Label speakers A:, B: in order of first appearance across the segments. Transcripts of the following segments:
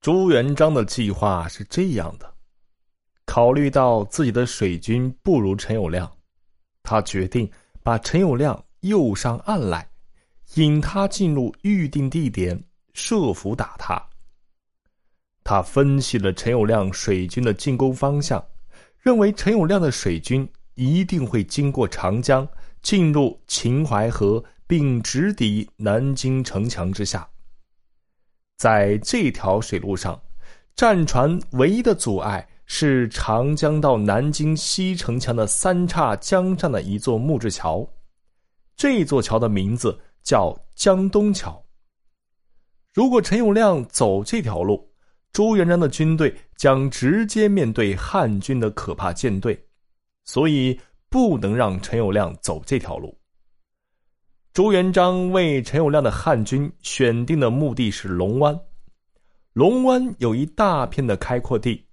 A: 朱元璋的计划是这样的：考虑到自己的水军不如陈友谅，他决定把陈友谅诱上岸来，引他进入预定地点，设伏打他。他分析了陈友谅水军的进攻方向，认为陈友谅的水军一定会经过长江，进入秦淮河，并直抵南京城墙之下。在这条水路上，战船唯一的阻碍是长江到南京西城墙的三岔江上的一座木质桥，这座桥的名字叫江东桥。如果陈友谅走这条路，朱元璋的军队将直接面对汉军的可怕舰队，所以不能让陈友谅走这条路。朱元璋为陈友谅的汉军选定的目的是龙湾。龙湾有一大片的开阔地，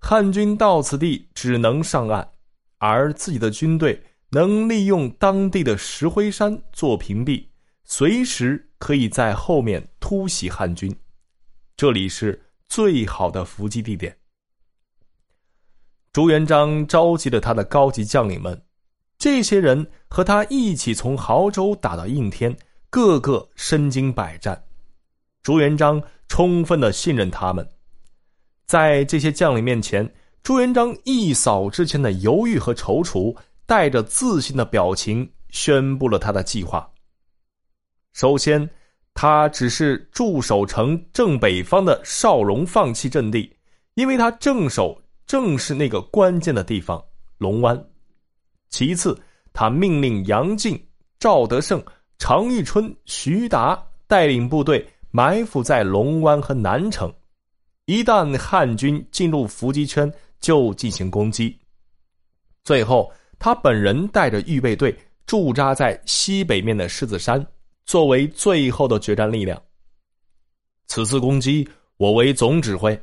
A: 汉军到此地只能上岸，而自己的军队能利用当地的石灰山做屏蔽，随时可以在后面突袭汉军。这里是最好的伏击地点。朱元璋召集了他的高级将领们。这些人和他一起从亳州打到应天，个个身经百战。朱元璋充分的信任他们，在这些将领面前，朱元璋一扫之前的犹豫和踌躇，带着自信的表情宣布了他的计划。首先，他只是驻守城正北方的邵荣放弃阵地，因为他正守正是那个关键的地方——龙湾。其次，他命令杨靖、赵德胜、常遇春、徐达带领部队埋伏在龙湾和南城，一旦汉军进入伏击圈，就进行攻击。最后，他本人带着预备队驻扎在西北面的狮子山，作为最后的决战力量。此次攻击，我为总指挥。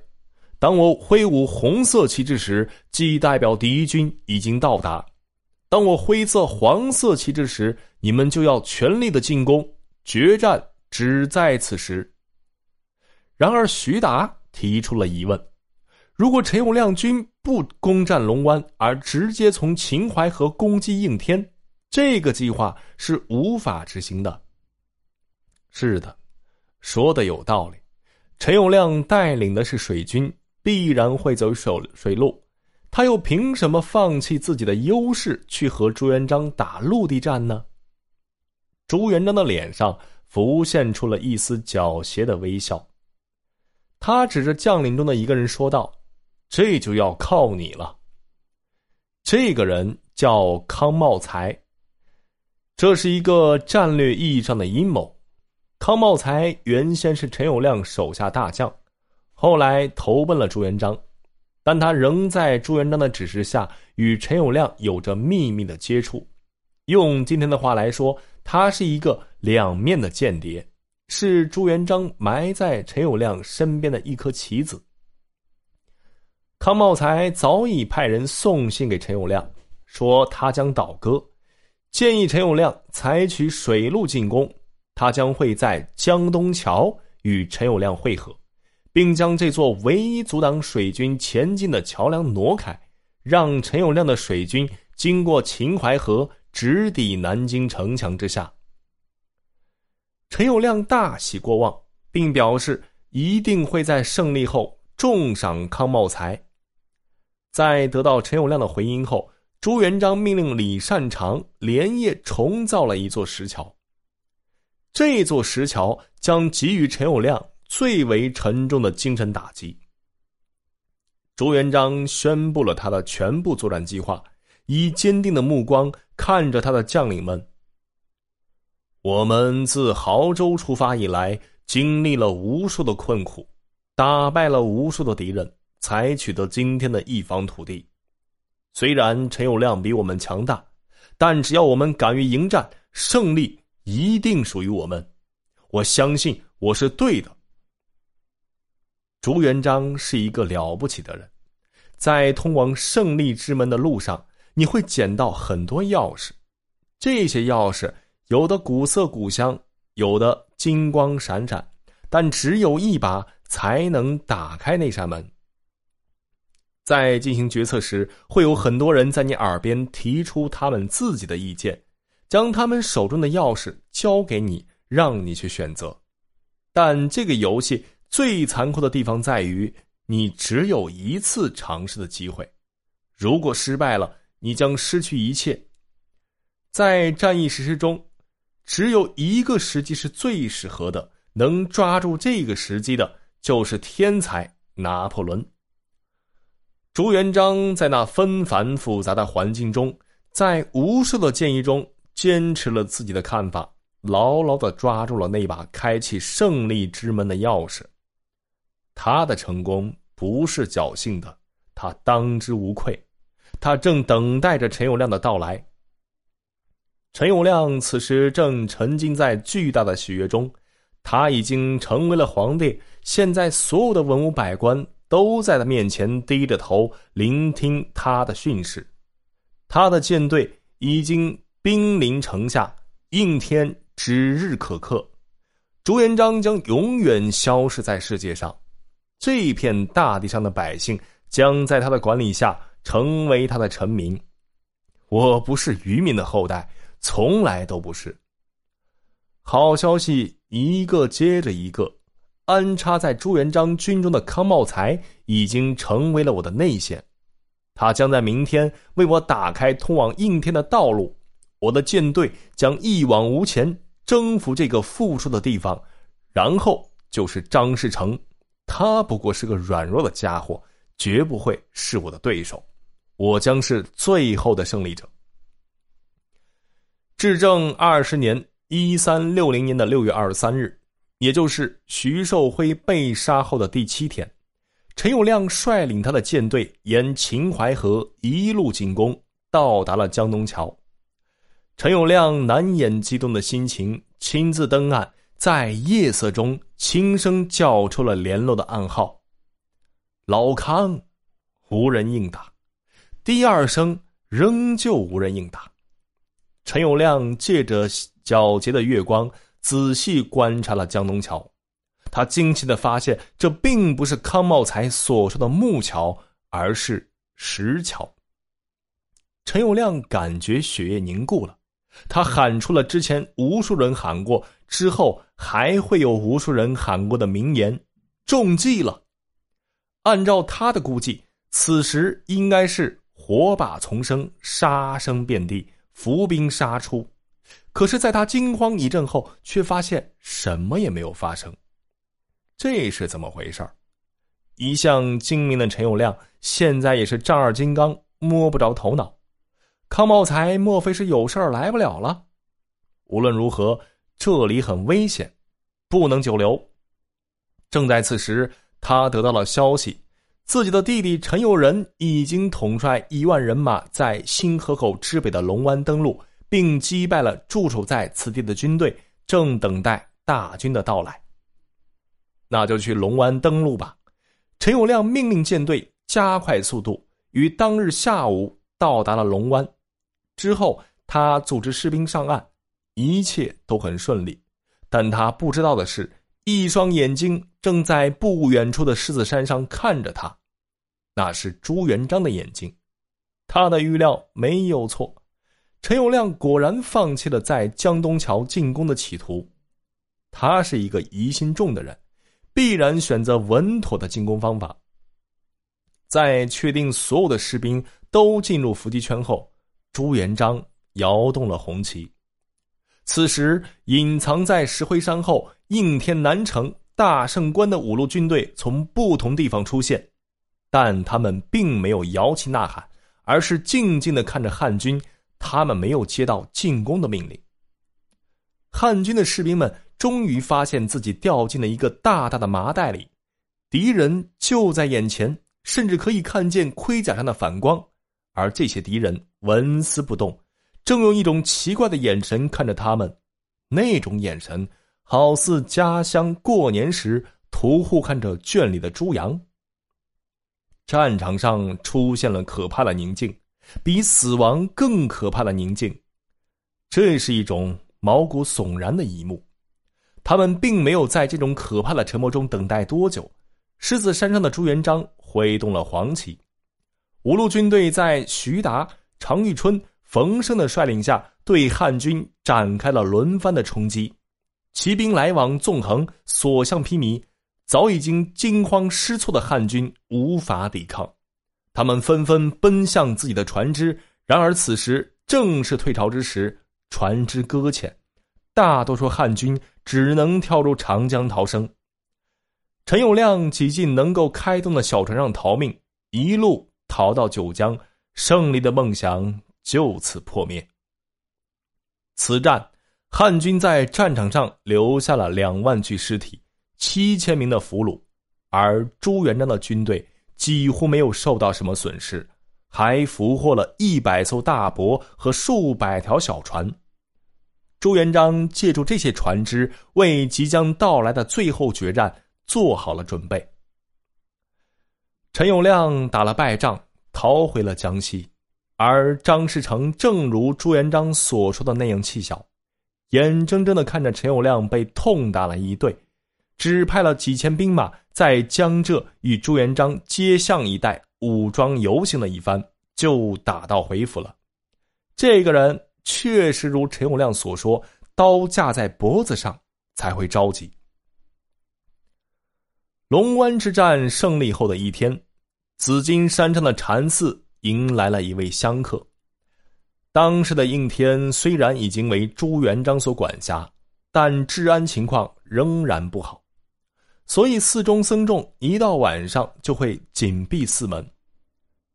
A: 当我挥舞红色旗帜时，即代表敌军已经到达。当我挥色黄色旗帜时，你们就要全力的进攻，决战只在此时。然而，徐达提出了疑问：如果陈友谅军不攻占龙湾，而直接从秦淮河攻击应天，这个计划是无法执行的。是的，说的有道理。陈友谅带领的是水军，必然会走水水路。他又凭什么放弃自己的优势去和朱元璋打陆地战呢？朱元璋的脸上浮现出了一丝狡黠的微笑。他指着将领中的一个人说道：“这就要靠你了。”这个人叫康茂才。这是一个战略意义上的阴谋。康茂才原先是陈友谅手下大将，后来投奔了朱元璋。但他仍在朱元璋的指示下与陈友谅有着秘密的接触，用今天的话来说，他是一个两面的间谍，是朱元璋埋在陈友谅身边的一颗棋子。康茂才早已派人送信给陈友谅，说他将倒戈，建议陈友谅采取水路进攻，他将会在江东桥与陈友谅会合。并将这座唯一阻挡水军前进的桥梁挪开，让陈友谅的水军经过秦淮河，直抵南京城墙之下。陈友谅大喜过望，并表示一定会在胜利后重赏康茂才。在得到陈友谅的回音后，朱元璋命令李善长连夜重造了一座石桥。这座石桥将给予陈友谅。最为沉重的精神打击。朱元璋宣布了他的全部作战计划，以坚定的目光看着他的将领们。我们自亳州出发以来，经历了无数的困苦，打败了无数的敌人，才取得今天的一方土地。虽然陈友谅比我们强大，但只要我们敢于迎战，胜利一定属于我们。我相信我是对的。朱元璋是一个了不起的人，在通往胜利之门的路上，你会捡到很多钥匙。这些钥匙有的古色古香，有的金光闪闪，但只有一把才能打开那扇门。在进行决策时，会有很多人在你耳边提出他们自己的意见，将他们手中的钥匙交给你，让你去选择。但这个游戏最残酷的地方在于，你只有一次尝试的机会，如果失败了，你将失去一切。在战役实施中，只有一个时机是最适合的，能抓住这个时机的，就是天才拿破仑。朱元璋在那纷繁复杂的环境中，在无数的建议中，坚持了自己的看法，牢牢的抓住了那把开启胜利之门的钥匙。他的成功不是侥幸的，他当之无愧。他正等待着陈友谅的到来。陈友谅此时正沉浸在巨大的喜悦中，他已经成为了皇帝。现在所有的文武百官。都在他面前低着头聆听他的训示，他的舰队已经兵临城下，应天指日可克，朱元璋将永远消失在世界上，这片大地上的百姓将在他的管理下成为他的臣民。我不是渔民的后代，从来都不是。好消息一个接着一个。安插在朱元璋军中的康茂才已经成为了我的内线，他将在明天为我打开通往应天的道路。我的舰队将一往无前征服这个富庶的地方，然后就是张士诚，他不过是个软弱的家伙，绝不会是我的对手。我将是最后的胜利者。至正二十年（一三六零年的六月二十三日）。也就是徐寿辉被杀后的第七天，陈友谅率领他的舰队沿秦淮河一路进攻，到达了江东桥。陈友谅难掩激动的心情，亲自登岸，在夜色中轻声叫出了联络的暗号：“老康。”无人应答。第二声仍旧无人应答。陈友谅借着皎洁的月光。仔细观察了江东桥，他惊奇的发现，这并不是康茂才所说的木桥，而是石桥。陈友谅感觉血液凝固了，他喊出了之前无数人喊过，之后还会有无数人喊过的名言：“中计了。”按照他的估计，此时应该是火把丛生，杀声遍地，伏兵杀出。可是，在他惊慌一阵后，却发现什么也没有发生，这是怎么回事一向精明的陈友谅，现在也是丈二金刚，摸不着头脑。康茂才莫非是有事儿来不了了？无论如何，这里很危险，不能久留。正在此时，他得到了消息，自己的弟弟陈友仁已经统帅一万人马在新河口之北的龙湾登陆。并击败了驻守在此地的军队，正等待大军的到来。那就去龙湾登陆吧。陈友谅命令舰队加快速度，于当日下午到达了龙湾。之后，他组织士兵上岸，一切都很顺利。但他不知道的是，一双眼睛正在不远处的狮子山上看着他，那是朱元璋的眼睛。他的预料没有错。陈友谅果然放弃了在江东桥进攻的企图，他是一个疑心重的人，必然选择稳妥的进攻方法。在确定所有的士兵都进入伏击圈后，朱元璋摇动了红旗。此时，隐藏在石灰山后应天南城大胜关的五路军队从不同地方出现，但他们并没有摇旗呐喊，而是静静的看着汉军。他们没有接到进攻的命令。汉军的士兵们终于发现自己掉进了一个大大的麻袋里，敌人就在眼前，甚至可以看见盔甲上的反光。而这些敌人纹丝不动，正用一种奇怪的眼神看着他们，那种眼神好似家乡过年时屠户看着圈里的猪羊。战场上出现了可怕的宁静。比死亡更可怕的宁静，这是一种毛骨悚然的一幕。他们并没有在这种可怕的沉默中等待多久，狮子山上的朱元璋挥动了黄旗，五路军队在徐达、常遇春、冯生的率领下，对汉军展开了轮番的冲击。骑兵来往纵横，所向披靡，早已经惊慌失措的汉军无法抵抗，他们纷纷奔向自己的船只。然而此时正是退潮之时，船只搁浅，大多数汉军只能跳入长江逃生。陈友谅挤进能够开动的小船上逃命，一路逃到九江，胜利的梦想就此破灭。此战。汉军在战场上留下了两万具尸体、七千名的俘虏，而朱元璋的军队几乎没有受到什么损失，还俘获了一百艘大舶和数百条小船。朱元璋借助这些船只，为即将到来的最后决战做好了准备。陈友谅打了败仗，逃回了江西，而张士诚正如朱元璋所说的那样气小。眼睁睁的看着陈友谅被痛打了一顿，只派了几千兵马在江浙与朱元璋接巷一带武装游行了一番，就打道回府了。这个人确实如陈友谅所说，刀架在脖子上才会着急。龙湾之战胜利后的一天，紫金山上的禅寺迎来了一位香客。当时的应天虽然已经为朱元璋所管辖，但治安情况仍然不好，所以寺中僧众一到晚上就会紧闭寺门。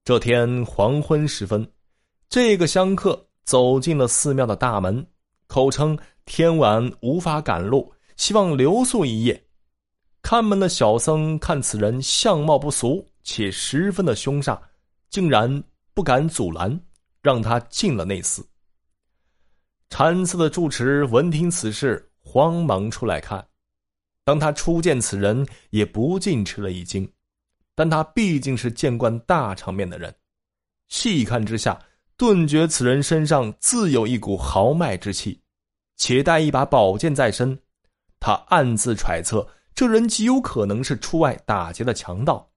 A: 这天黄昏时分，这个香客走进了寺庙的大门，口称天晚无法赶路，希望留宿一夜。看门的小僧看此人相貌不俗，且十分的凶煞，竟然不敢阻拦。让他进了内寺。禅寺的住持闻听此事，慌忙出来看。当他初见此人，也不禁吃了一惊。但他毕竟是见惯大场面的人，细看之下，顿觉此人身上自有一股豪迈之气，且带一把宝剑在身。他暗自揣测，这人极有可能是出外打劫的强盗。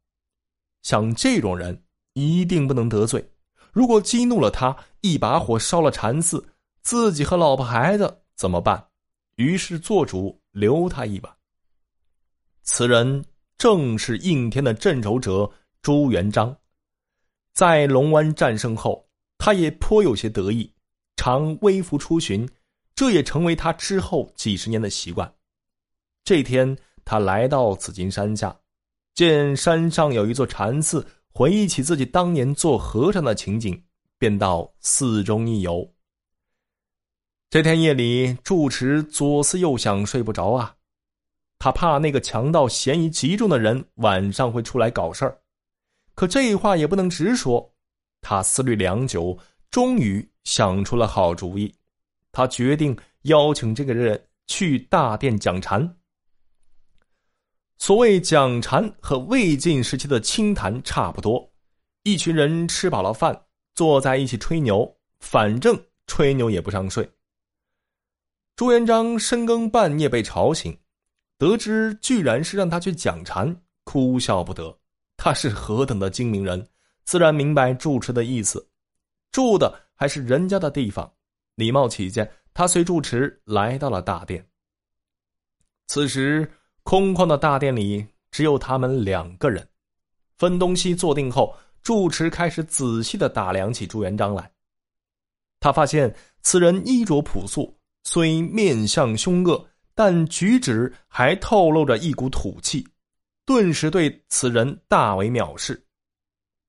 A: 像这种人，一定不能得罪。如果激怒了他，一把火烧了禅寺，自己和老婆孩子怎么办？于是做主留他一晚。此人正是应天的镇守者朱元璋，在龙湾战胜后，他也颇有些得意，常微服出巡，这也成为他之后几十年的习惯。这天，他来到紫金山下，见山上有一座禅寺。回忆起自己当年做和尚的情景，便到寺中一游。这天夜里，住持左思右想，睡不着啊。他怕那个强盗嫌疑极重的人晚上会出来搞事儿，可这话也不能直说。他思虑良久，终于想出了好主意。他决定邀请这个人去大殿讲禅。所谓讲禅和魏晋时期的清谈差不多，一群人吃饱了饭，坐在一起吹牛，反正吹牛也不上税。朱元璋深更半夜被吵醒，得知居然是让他去讲禅，哭笑不得。他是何等的精明人，自然明白住持的意思，住的还是人家的地方，礼貌起见，他随住持来到了大殿。此时。空旷的大殿里只有他们两个人，分东西坐定后，住持开始仔细的打量起朱元璋来。他发现此人衣着朴素，虽面相凶恶，但举止还透露着一股土气，顿时对此人大为藐视。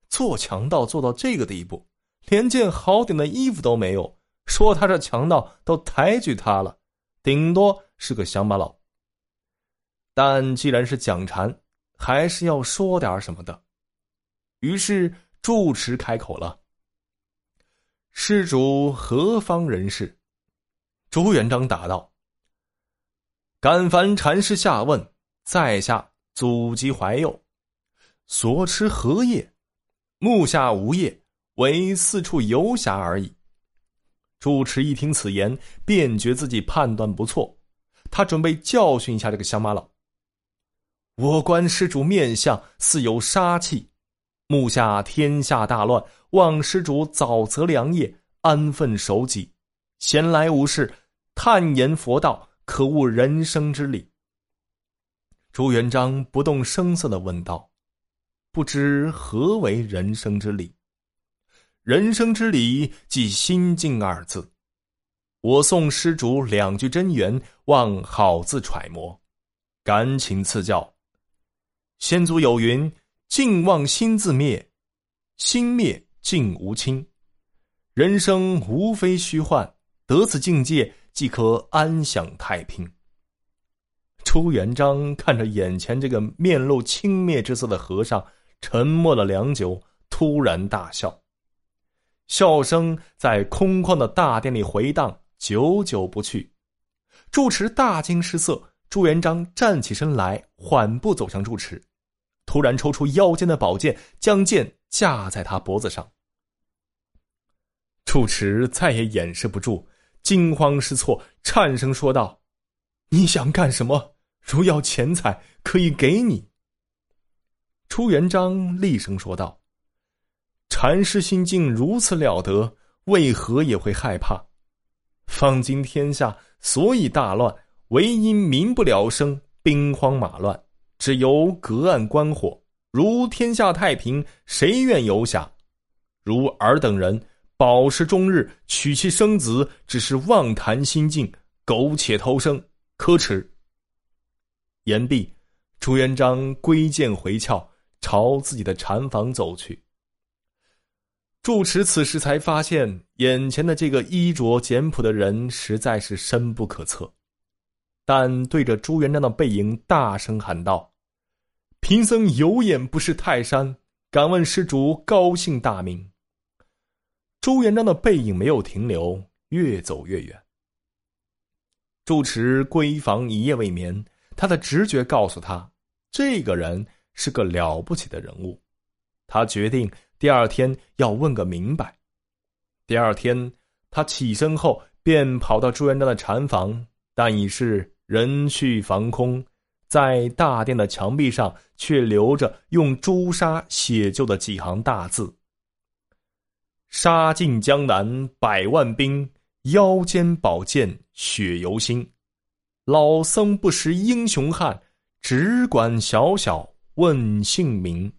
A: 做强盗做到这个地步，连件好点的衣服都没有，说他这强盗都抬举他了，顶多是个乡巴佬。但既然是讲禅，还是要说点什么的。于是住持开口了：“施主何方人士？”朱元璋答道：“敢烦禅师下问，在下祖籍怀幼，所持何业？目下无业，为四处游侠而已。”住持一听此言，便觉自己判断不错，他准备教训一下这个乡巴佬。我观施主面相似有杀气，目下天下大乱，望施主早择良业，安分守己，闲来无事，探研佛道，可悟人生之理。”朱元璋不动声色的问道：“不知何为人生之理？”“人生之理，即心境二字。”我送施主两句真言，望好自揣摩。敢请赐教。先祖有云：“静望心自灭，心灭静无亲。人生无非虚幻，得此境界，即可安享太平。”朱元璋看着眼前这个面露轻蔑之色的和尚，沉默了良久，突然大笑，笑声在空旷的大殿里回荡。久久不去，住持大惊失色。朱元璋站起身来，缓步走向住持，突然抽出腰间的宝剑，将剑架在他脖子上。住持再也掩饰不住，惊慌失措，颤声说道：“你想干什么？如要钱财，可以给你。”朱元璋厉声说道：“禅师心境如此了得，为何也会害怕？”方今天下所以大乱，唯因民不聊生，兵荒马乱，只由隔岸观火。如天下太平，谁愿游侠？如尔等人，饱食终日，娶妻生子，只是妄谈心境，苟且偷生，可耻。言毕，朱元璋归剑回鞘，朝自己的禅房走去。住持此时才发现，眼前的这个衣着简朴的人实在是深不可测，但对着朱元璋的背影大声喊道：“贫僧有眼不识泰山，敢问施主高姓大名？”朱元璋的背影没有停留，越走越远。住持闺房一夜未眠，他的直觉告诉他，这个人是个了不起的人物，他决定。第二天要问个明白。第二天，他起身后便跑到朱元璋的禅房，但已是人去房空，在大殿的墙壁上却留着用朱砂写就的几行大字：“杀尽江南百万兵，腰间宝剑血犹新。老僧不识英雄汉，只管小小问姓名。”